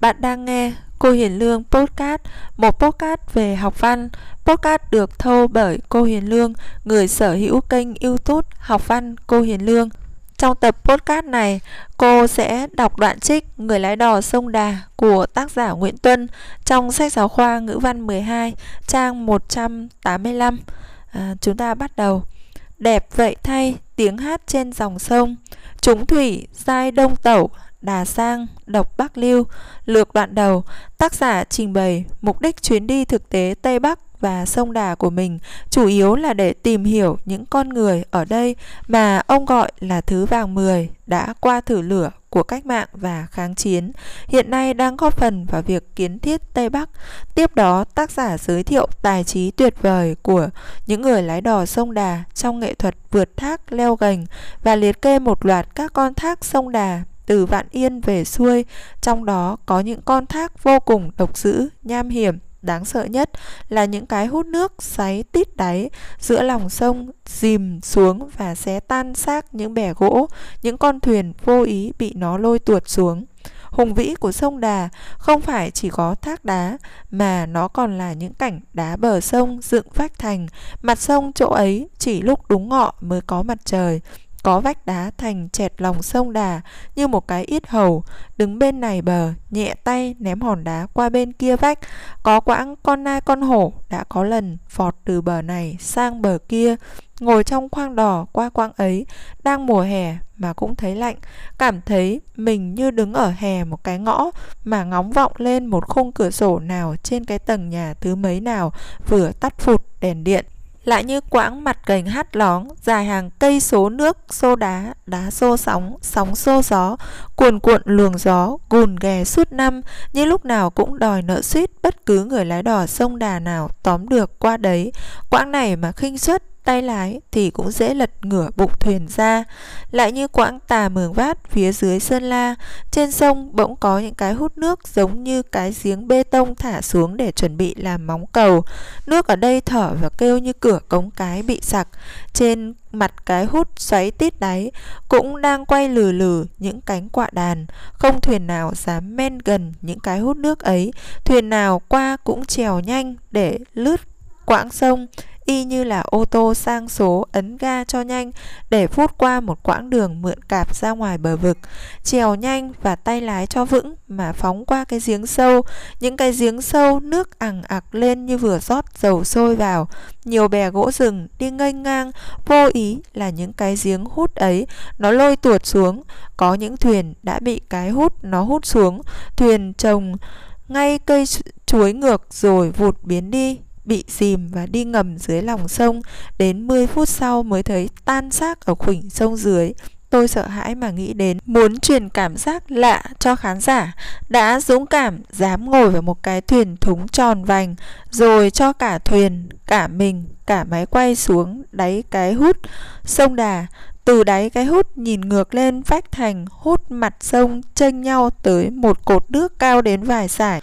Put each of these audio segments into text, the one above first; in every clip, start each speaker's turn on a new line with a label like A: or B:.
A: Bạn đang nghe Cô Hiền Lương Podcast, một podcast về học văn. Podcast được thâu bởi cô Hiền Lương, người sở hữu kênh youtube Học văn cô Hiền Lương. Trong tập podcast này, cô sẽ đọc đoạn trích Người lái đò sông Đà của tác giả Nguyễn Tuân trong sách giáo khoa ngữ văn 12, trang 185. À, chúng ta bắt đầu. Đẹp vậy thay, tiếng hát trên dòng sông, chúng thủy, giai đông tẩu, Đà Sang, Độc Bắc Lưu, lược đoạn đầu, tác giả trình bày mục đích chuyến đi thực tế Tây Bắc và sông Đà của mình chủ yếu là để tìm hiểu những con người ở đây mà ông gọi là thứ vàng 10 đã qua thử lửa của cách mạng và kháng chiến, hiện nay đang góp phần vào việc kiến thiết Tây Bắc. Tiếp đó, tác giả giới thiệu tài trí tuyệt vời của những người lái đò sông Đà trong nghệ thuật vượt thác leo gành và liệt kê một loạt các con thác sông Đà từ Vạn Yên về xuôi, trong đó có những con thác vô cùng độc dữ, nham hiểm, đáng sợ nhất là những cái hút nước xoáy tít đáy giữa lòng sông dìm xuống và xé tan xác những bè gỗ, những con thuyền vô ý bị nó lôi tuột xuống. Hùng vĩ của sông Đà không phải chỉ có thác đá mà nó còn là những cảnh đá bờ sông dựng vách thành, mặt sông chỗ ấy chỉ lúc đúng ngọ mới có mặt trời. Có vách đá thành chẹt lòng sông Đà như một cái ít hầu, đứng bên này bờ, nhẹ tay ném hòn đá qua bên kia vách. Có quãng con nai con hổ đã có lần phọt từ bờ này sang bờ kia, ngồi trong khoang đỏ qua quãng ấy, đang mùa hè mà cũng thấy lạnh, cảm thấy mình như đứng ở hè một cái ngõ mà ngóng vọng lên một khung cửa sổ nào trên cái tầng nhà thứ mấy nào vừa tắt phụt đèn điện lại như quãng mặt gành hát lóng, dài hàng cây số nước, xô đá đá xô sóng sóng xô gió, cuồn cuộn luồng gió, gùn ghè suốt năm, như lúc nào cũng đòi nợ suýt bất cứ người lái đò sông đà nào tóm được qua đấy. Quãng này mà khinh suất tay lái thì cũng dễ lật ngửa bụng thuyền ra. Lại như quãng tà mường vát phía dưới sơn la, trên sông bỗng có những cái hút nước giống như cái giếng bê tông thả xuống để chuẩn bị làm móng cầu. Nước ở đây thở và kêu như cửa cống cái bị sặc. Trên mặt cái hút xoáy tít đáy cũng đang quay lừ lừ những cánh quạ đàn. Không thuyền nào dám men gần những cái hút nước ấy. Thuyền nào qua cũng trèo nhanh để lướt quãng sông y như là ô tô sang số ấn ga cho nhanh để phút qua một quãng đường mượn cạp ra ngoài bờ vực, trèo nhanh và tay lái cho vững mà phóng qua cái giếng sâu, những cái giếng sâu nước ẳng ặc lên như vừa rót dầu sôi vào, nhiều bè gỗ rừng đi nghênh ngang, vô ý là những cái giếng hút ấy nó lôi tuột xuống, có những thuyền đã bị cái hút nó hút xuống, thuyền trồng ngay cây chuối ngược rồi vụt biến đi bị dìm và đi ngầm dưới lòng sông, đến 10 phút sau mới thấy tan xác ở khuỷnh sông dưới. Tôi sợ hãi mà nghĩ đến, muốn truyền cảm giác lạ cho khán giả. Đã dũng cảm, dám ngồi vào một cái thuyền thúng tròn vành, rồi cho cả thuyền, cả mình, cả máy quay xuống đáy cái hút sông đà. Từ đáy cái hút nhìn ngược lên vách thành, hút mặt sông chênh nhau tới một cột nước cao đến vài sải.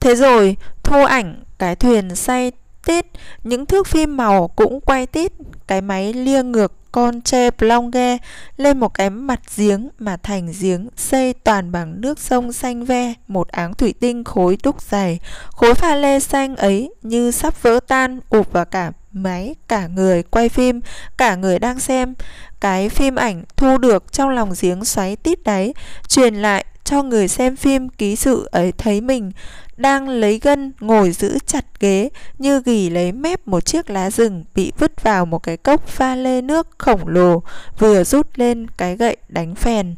A: Thế rồi, thu ảnh, cái thuyền say tít. Những thước phim màu cũng quay tít. Cái máy lia ngược con tre plonge lên một cái mặt giếng mà thành giếng xây toàn bằng nước sông xanh ve, một áng thủy tinh khối đúc dày. Khối pha lê xanh ấy như sắp vỡ tan, ụp vào cả máy, cả người quay phim, cả người đang xem. Cái phim ảnh thu được trong lòng giếng xoáy tít đáy truyền lại cho người xem phim ký sự ấy thấy mình đang lấy gân ngồi giữ chặt ghế như gỉ lấy mép một chiếc lá rừng bị vứt vào một cái cốc pha lê nước khổng lồ vừa rút lên cái gậy đánh phèn.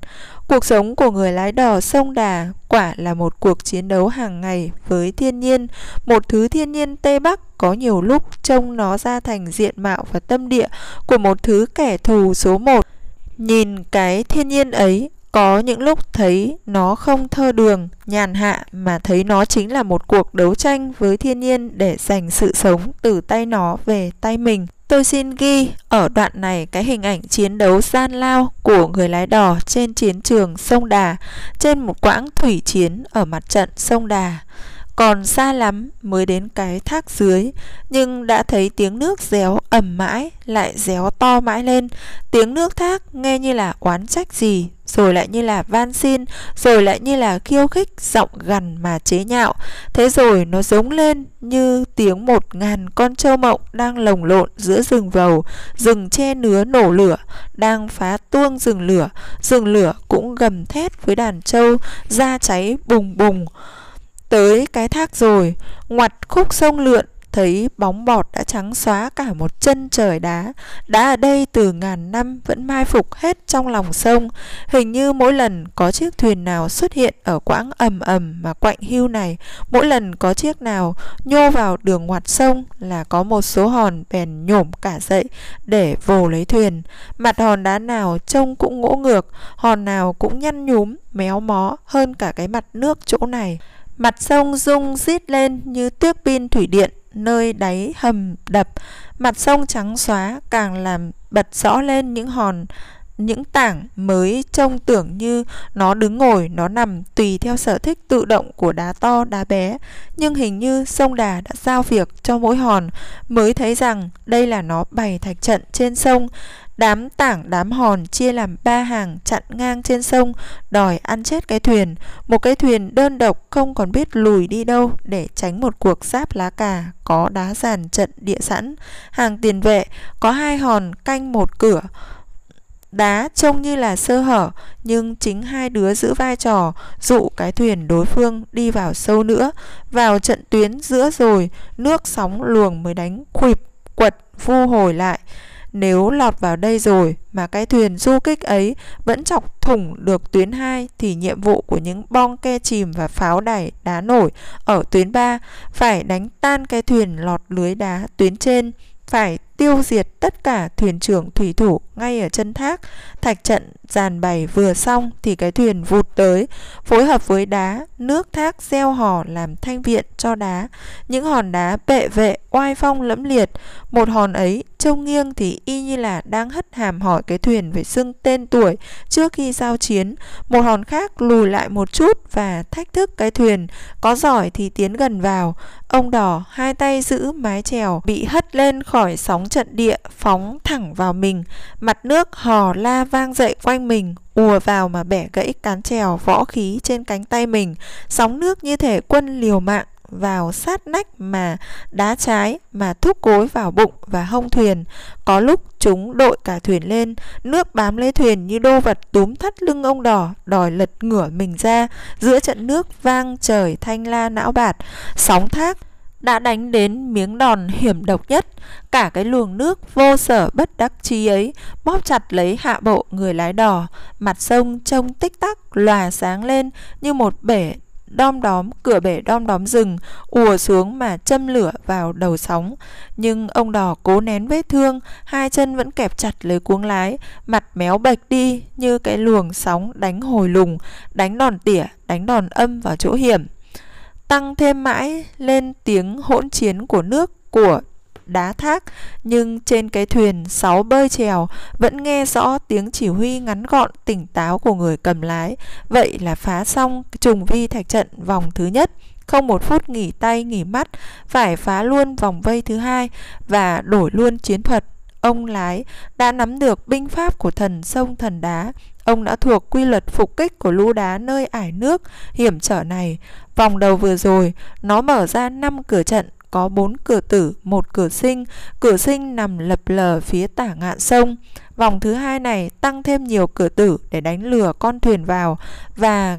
A: Cuộc sống của người lái đò sông Đà quả là một cuộc chiến đấu hàng ngày với thiên nhiên, một thứ thiên nhiên Tây Bắc có nhiều lúc trông nó ra thành diện mạo và tâm địa của một thứ kẻ thù số một. Nhìn cái thiên nhiên ấy, có những lúc thấy nó không thơ đường, nhàn hạ mà thấy nó chính là một cuộc đấu tranh với thiên nhiên để giành sự sống từ tay nó về tay mình. Tôi xin ghi ở đoạn này cái hình ảnh chiến đấu gian lao của người lái đò trên chiến trường sông Đà, trên một quãng thủy chiến ở mặt trận sông Đà còn xa lắm mới đến cái thác dưới, nhưng đã thấy tiếng nước réo ẩm mãi, lại réo to mãi lên. Tiếng nước thác nghe như là oán trách gì, rồi lại như là van xin, rồi lại như là khiêu khích giọng gằn mà chế nhạo. Thế rồi nó giống lên như tiếng một ngàn con trâu mộng đang lồng lộn giữa rừng vầu, rừng che nứa nổ lửa, đang phá tuông rừng lửa. Rừng lửa cũng gầm thét với đàn trâu, da cháy bùng bùng. Tới cái thác rồi, ngoặt khúc sông lượn, thấy bóng bọt đã trắng xóa cả một chân trời đá. Đá ở đây từ ngàn năm vẫn mai phục hết trong lòng sông. Hình như mỗi lần có chiếc thuyền nào xuất hiện ở quãng ầm ầm mà quạnh hưu này, mỗi lần có chiếc nào nhô vào đường ngoặt sông là có một số hòn bèn nhổm cả dậy để vồ lấy thuyền. Mặt hòn đá nào trông cũng ngỗ ngược, hòn nào cũng nhăn nhúm, méo mó hơn cả cái mặt nước chỗ này. Mặt sông rung rít lên như tuyết pin thủy điện nơi đáy hầm đập. Mặt sông trắng xóa càng làm bật rõ lên những hòn những tảng mới trông tưởng như nó đứng ngồi, nó nằm tùy theo sở thích tự động của đá to, đá bé. Nhưng hình như sông Đà đã giao việc cho mỗi hòn mới thấy rằng đây là nó bày thạch trận trên sông. Đám tảng, đám hòn chia làm ba hàng chặn ngang trên sông, Đòi ăn chết cái thuyền. Một cái thuyền đơn độc không còn biết lùi đi đâu Để tránh một cuộc giáp lá cà Có đá giàn trận địa sẵn. Hàng tiền vệ, có hai hòn canh một cửa. Đá trông như là sơ hở, Nhưng chính hai đứa giữ vai trò, Dụ cái thuyền đối phương đi vào sâu nữa. Vào trận tuyến giữa rồi, Nước sóng luồng mới đánh khuịp quật, vu hồi lại nếu lọt vào đây rồi mà cái thuyền du kích ấy vẫn chọc thủng được tuyến 2 thì nhiệm vụ của những bong ke chìm và pháo đẩy đá nổi ở tuyến 3 phải đánh tan cái thuyền lọt lưới đá tuyến trên, phải tiêu diệt tất cả thuyền trưởng thủy thủ ngay ở chân thác. Thạch trận dàn bày vừa xong thì cái thuyền vụt tới, phối hợp với đá, nước thác gieo hò làm thanh viện cho đá. Những hòn đá bệ vệ oai phong lẫm liệt, một hòn ấy trông nghiêng thì y như là đang hất hàm hỏi cái thuyền về xưng tên tuổi trước khi giao chiến. Một hòn khác lùi lại một chút và thách thức cái thuyền, có giỏi thì tiến gần vào. Ông đỏ hai tay giữ mái chèo bị hất lên khỏi sóng trận địa phóng thẳng vào mình, mặt nước hò la vang dậy quanh mình, ùa vào mà bẻ gãy cán chèo võ khí trên cánh tay mình, sóng nước như thể quân liều mạng vào sát nách mà đá trái mà thúc cối vào bụng và hông thuyền. Có lúc chúng đội cả thuyền lên, nước bám lấy thuyền như đô vật túm thắt lưng ông đỏ, đòi lật ngửa mình ra. Giữa trận nước vang trời thanh la não bạt, sóng thác đã đánh đến miếng đòn hiểm độc nhất cả cái luồng nước vô sở bất đắc chí ấy bóp chặt lấy hạ bộ người lái đò mặt sông trông tích tắc lòa sáng lên như một bể đom đóm, cửa bể đom đóm rừng, ùa xuống mà châm lửa vào đầu sóng. Nhưng ông đò cố nén vết thương, hai chân vẫn kẹp chặt lấy cuống lái, mặt méo bệch đi như cái luồng sóng đánh hồi lùng, đánh đòn tỉa, đánh đòn âm vào chỗ hiểm. Tăng thêm mãi lên tiếng hỗn chiến của nước, của đá thác nhưng trên cái thuyền sáu bơi chèo vẫn nghe rõ tiếng chỉ huy ngắn gọn tỉnh táo của người cầm lái. Vậy là phá xong trùng vi thạch trận vòng thứ nhất. Không một phút nghỉ tay nghỉ mắt phải phá luôn vòng vây thứ hai và đổi luôn chiến thuật. Ông lái đã nắm được binh pháp của thần sông thần đá. Ông đã thuộc quy luật phục kích của lũ đá nơi ải nước hiểm trở này. Vòng đầu vừa rồi, nó mở ra 5 cửa trận, có bốn cửa tử, một cửa sinh. Cửa sinh nằm lập lờ phía tả ngạn sông. Vòng thứ hai này tăng thêm nhiều cửa tử để đánh lừa con thuyền vào và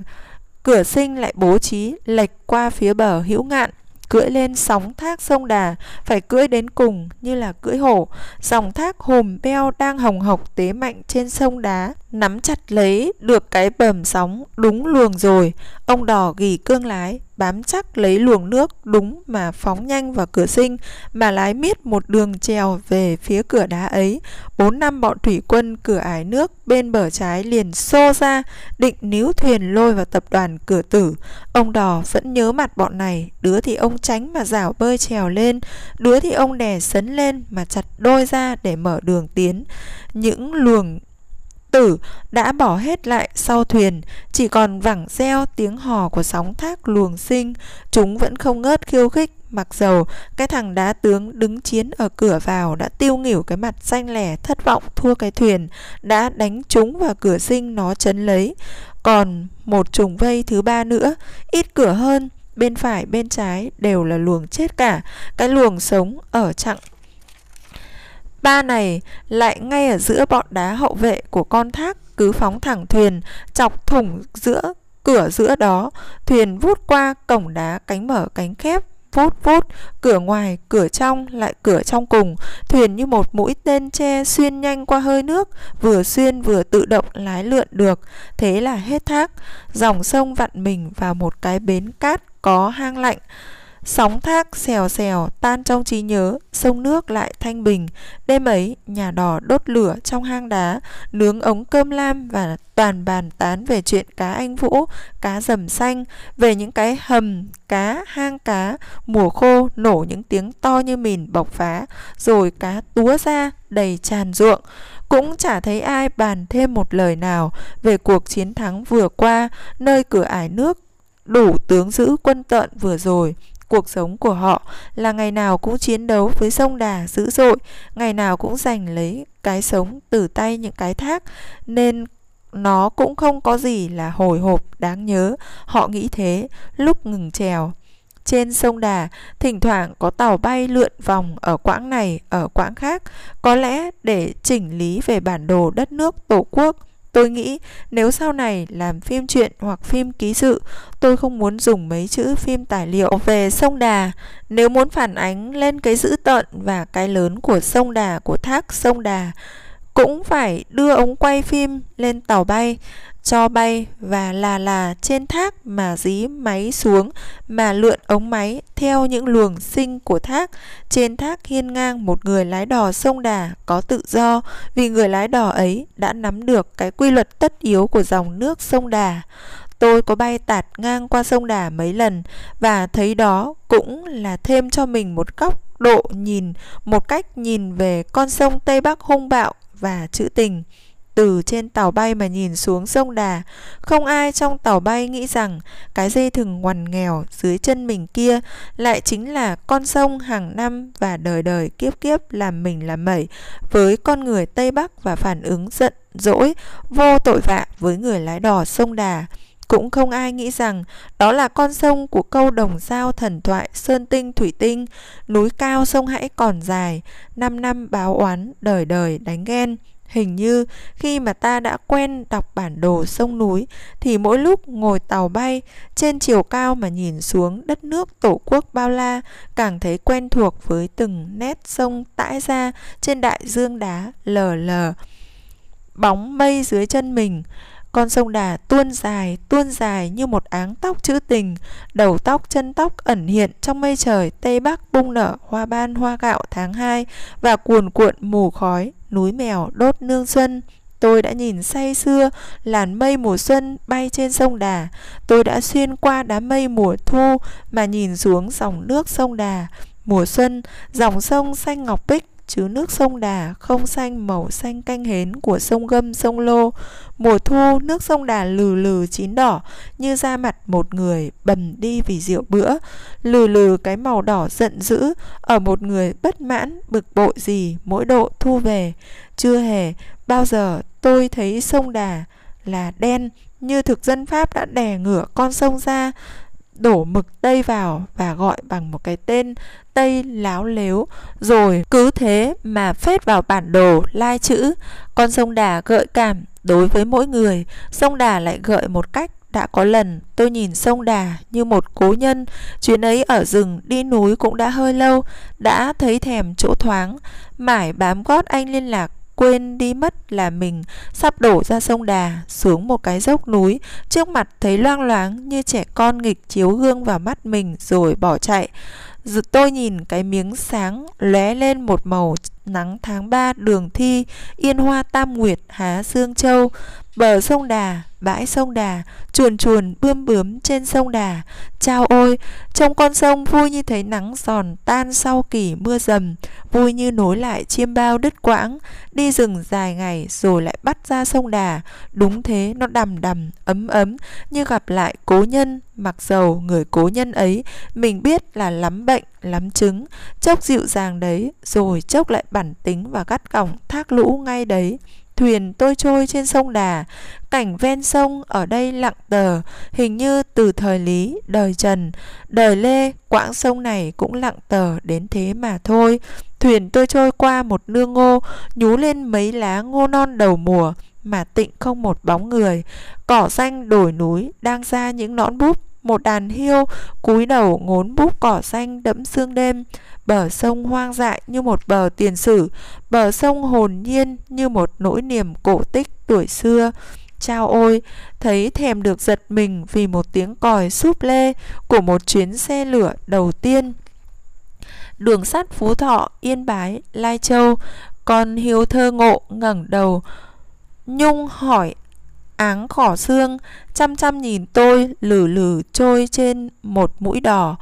A: cửa sinh lại bố trí lệch qua phía bờ hữu ngạn cưỡi lên sóng thác sông Đà, phải cưỡi đến cùng như là cưỡi hổ. Dòng thác hùm beo đang hồng hộc tế mạnh trên sông đá, nắm chặt lấy được cái bầm sóng đúng luồng rồi. Ông đỏ gỉ cương lái, bám chắc lấy luồng nước đúng mà phóng nhanh vào cửa sinh mà lái miết một đường trèo về phía cửa đá ấy. Bốn năm bọn thủy quân cửa ải nước bên bờ trái liền xô ra định níu thuyền lôi vào tập đoàn cửa tử. Ông đỏ vẫn nhớ mặt bọn này, đứa thì ông tránh mà rảo bơi trèo lên, đứa thì ông đè sấn lên mà chặt đôi ra để mở đường tiến. Những luồng tử đã bỏ hết lại sau thuyền, chỉ còn vẳng reo tiếng hò của sóng thác luồng sinh, chúng vẫn không ngớt khiêu khích, mặc dầu cái thằng đá tướng đứng chiến ở cửa vào đã tiêu nghỉu cái mặt xanh lẻ thất vọng thua cái thuyền, đã đánh trúng vào cửa sinh nó chấn lấy. Còn một trùng vây thứ ba nữa, ít cửa hơn, bên phải bên trái đều là luồng chết cả, cái luồng sống ở chặng Ba này lại ngay ở giữa bọn đá hậu vệ của con thác cứ phóng thẳng thuyền, chọc thủng giữa cửa giữa đó, thuyền vút qua cổng đá cánh mở cánh khép, vút vút, cửa ngoài, cửa trong, lại cửa trong cùng, thuyền như một mũi tên che xuyên nhanh qua hơi nước, vừa xuyên vừa tự động lái lượn được, thế là hết thác, dòng sông vặn mình vào một cái bến cát có hang lạnh, Sóng thác xèo xèo tan trong trí nhớ, sông nước lại thanh bình. Đêm ấy, nhà đỏ đốt lửa trong hang đá, nướng ống cơm lam và toàn bàn tán về chuyện cá anh vũ, cá dầm xanh, về những cái hầm, cá, hang cá, mùa khô nổ những tiếng to như mìn bộc phá, rồi cá túa ra đầy tràn ruộng. Cũng chả thấy ai bàn thêm một lời nào về cuộc chiến thắng vừa qua nơi cửa ải nước đủ tướng giữ quân tợn vừa rồi Cuộc sống của họ là ngày nào cũng chiến đấu với sông đà dữ dội, ngày nào cũng giành lấy cái sống từ tay những cái thác, nên nó cũng không có gì là hồi hộp đáng nhớ. Họ nghĩ thế lúc ngừng trèo Trên sông Đà, thỉnh thoảng có tàu bay lượn vòng ở quãng này, ở quãng khác, có lẽ để chỉnh lý về bản đồ đất nước tổ quốc Tôi nghĩ nếu sau này làm phim truyện hoặc phim ký sự, tôi không muốn dùng mấy chữ phim tài liệu về sông Đà. Nếu muốn phản ánh lên cái dữ tợn và cái lớn của sông Đà, của thác sông Đà, cũng phải đưa ống quay phim lên tàu bay cho bay và là là trên thác mà dí máy xuống mà lượn ống máy theo những luồng sinh của thác. Trên thác hiên ngang một người lái đò sông Đà có tự do vì người lái đò ấy đã nắm được cái quy luật tất yếu của dòng nước sông Đà. Tôi có bay tạt ngang qua sông Đà mấy lần và thấy đó cũng là thêm cho mình một góc độ nhìn, một cách nhìn về con sông Tây Bắc hung bạo và trữ tình. Từ trên tàu bay mà nhìn xuống sông Đà, không ai trong tàu bay nghĩ rằng cái dây thừng ngoằn nghèo dưới chân mình kia lại chính là con sông hàng năm và đời đời kiếp kiếp làm mình làm mẩy với con người Tây Bắc và phản ứng giận dỗi, vô tội vạ với người lái đò sông Đà. Cũng không ai nghĩ rằng đó là con sông của câu đồng sao thần thoại Sơn Tinh Thủy Tinh, núi cao sông hãy còn dài, năm năm báo oán, đời đời đánh ghen. Hình như khi mà ta đã quen đọc bản đồ sông núi thì mỗi lúc ngồi tàu bay trên chiều cao mà nhìn xuống đất nước tổ quốc bao la càng thấy quen thuộc với từng nét sông tãi ra trên đại dương đá lờ lờ. Bóng mây dưới chân mình, con sông Đà tuôn dài, tuôn dài như một áng tóc trữ tình, đầu tóc chân tóc ẩn hiện trong mây trời Tây Bắc bung nở hoa ban hoa gạo tháng 2 và cuồn cuộn mù khói, núi mèo đốt nương xuân. Tôi đã nhìn say xưa làn mây mùa xuân bay trên sông Đà. Tôi đã xuyên qua đám mây mùa thu mà nhìn xuống dòng nước sông Đà. Mùa xuân, dòng sông xanh ngọc bích chứ nước sông Đà không xanh màu xanh canh hến của sông Gâm, sông Lô. Mùa thu, nước sông Đà lừ lừ chín đỏ như da mặt một người bầm đi vì rượu bữa. Lừ lừ cái màu đỏ giận dữ ở một người bất mãn, bực bội gì mỗi độ thu về. Chưa hề bao giờ tôi thấy sông Đà là đen như thực dân Pháp đã đè ngửa con sông ra đổ mực tây vào và gọi bằng một cái tên tây láo lếu. Rồi cứ thế mà phết vào bản đồ lai chữ. Con sông đà gợi cảm đối với mỗi người. Sông đà lại gợi một cách đã có lần. Tôi nhìn sông Đà như một cố nhân. Chuyến ấy ở rừng, đi núi cũng đã hơi lâu. Đã thấy thèm chỗ thoáng. Mải bám gót anh liên lạc quên đi mất là mình sắp đổ ra sông Đà xuống một cái dốc núi trước mặt thấy loang loáng như trẻ con nghịch chiếu gương vào mắt mình rồi bỏ chạy. Rồi tôi nhìn cái miếng sáng lóe lên một màu nắng tháng 3 đường thi, yên hoa tam nguyệt há dương châu, bờ sông Đà, bãi sông Đà, chuồn chuồn bươm bướm trên sông Đà. Chao ôi, trong con sông vui như thấy nắng giòn tan sau kỳ mưa dầm, vui như nối lại chiêm bao đứt quãng, đi rừng dài ngày rồi lại bắt ra sông Đà. Đúng thế, nó đầm đầm, ấm ấm, như gặp lại cố nhân, mặc dầu người cố nhân ấy, mình biết là lắm bệnh, lắm chứng, chốc dịu dàng đấy, rồi chốc lại bản tính và gắt gỏng thác lũ ngay đấy. Thuyền tôi trôi trên sông Đà, cảnh ven sông ở đây lặng tờ, hình như từ thời Lý, đời Trần, đời Lê, quãng sông này cũng lặng tờ đến thế mà thôi. Thuyền tôi trôi qua một nương ngô, nhú lên mấy lá ngô non đầu mùa, mà tịnh không một bóng người. Cỏ xanh đồi núi đang ra những nõn búp, một đàn hiêu cúi đầu ngốn búp cỏ xanh đẫm sương đêm. Bờ sông hoang dại như một bờ tiền sử, bờ sông hồn nhiên như một nỗi niềm cổ tích tuổi xưa. Chao ôi, thấy thèm được giật mình vì một tiếng còi súp lê của một chuyến xe lửa đầu tiên. Đường sắt Phú Thọ, Yên Bái, Lai Châu, con hiếu thơ ngộ ngẩng đầu. Nhung hỏi áng khỏ xương, chăm chăm nhìn tôi lử lử trôi trên một mũi đỏ.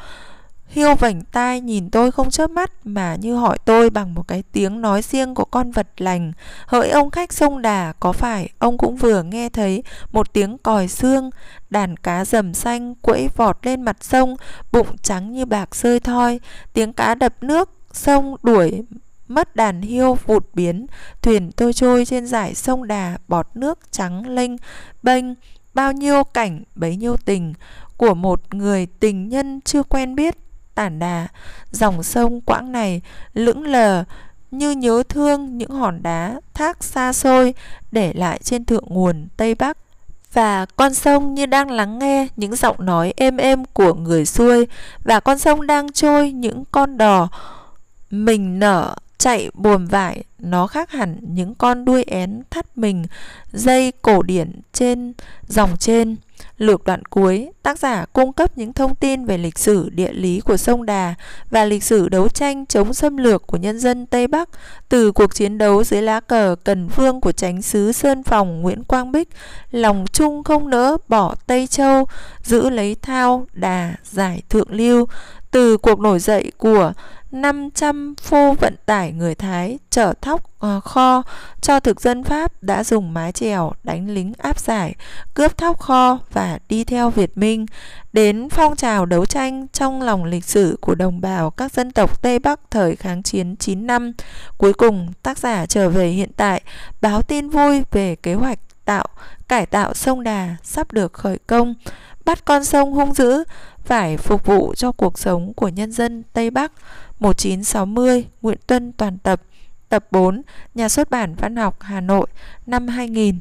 A: Hiêu vảnh tai nhìn tôi không chớp mắt mà như hỏi tôi bằng một cái tiếng nói riêng của con vật lành. Hỡi ông khách sông đà, có phải ông cũng vừa nghe thấy một tiếng còi xương, đàn cá rầm xanh quẫy vọt lên mặt sông, bụng trắng như bạc rơi thoi, tiếng cá đập nước, sông đuổi mất đàn hiêu vụt biến, thuyền tôi trôi trên dải sông đà, bọt nước trắng lênh, bênh, bao nhiêu cảnh bấy nhiêu tình của một người tình nhân chưa quen biết tản đà. Dòng sông quãng này lững lờ như nhớ thương những hòn đá thác xa xôi để lại trên thượng nguồn tây bắc. Và con sông như đang lắng nghe những giọng nói êm êm của người xuôi và con sông đang trôi những con đò mình nở chạy buồm vải nó khác hẳn những con đuôi én thắt mình dây cổ điển trên dòng trên. Lược đoạn cuối, tác giả cung cấp những thông tin về lịch sử địa lý của sông Đà và lịch sử đấu tranh chống xâm lược của nhân dân Tây Bắc. Từ cuộc chiến đấu dưới lá cờ Cần Vương của tránh sứ Sơn Phòng Nguyễn Quang Bích, lòng chung không nỡ bỏ Tây Châu, giữ lấy Thao, Đà, giải Thượng Lưu, từ cuộc nổi dậy của 500 phu vận tải người Thái chở thóc ờ, kho cho thực dân Pháp đã dùng mái chèo đánh lính áp giải, cướp thóc kho và đi theo Việt Minh, đến phong trào đấu tranh trong lòng lịch sử của đồng bào các dân tộc Tây Bắc thời kháng chiến 9 năm. Cuối cùng, tác giả trở về hiện tại, báo tin vui về kế hoạch tạo cải tạo sông Đà sắp được khởi công, bắt con sông hung dữ phải phục vụ cho cuộc sống của nhân dân Tây Bắc 1960 Nguyễn Tuân toàn tập. Tập 4 Nhà xuất bản Văn học Hà Nội, năm 2000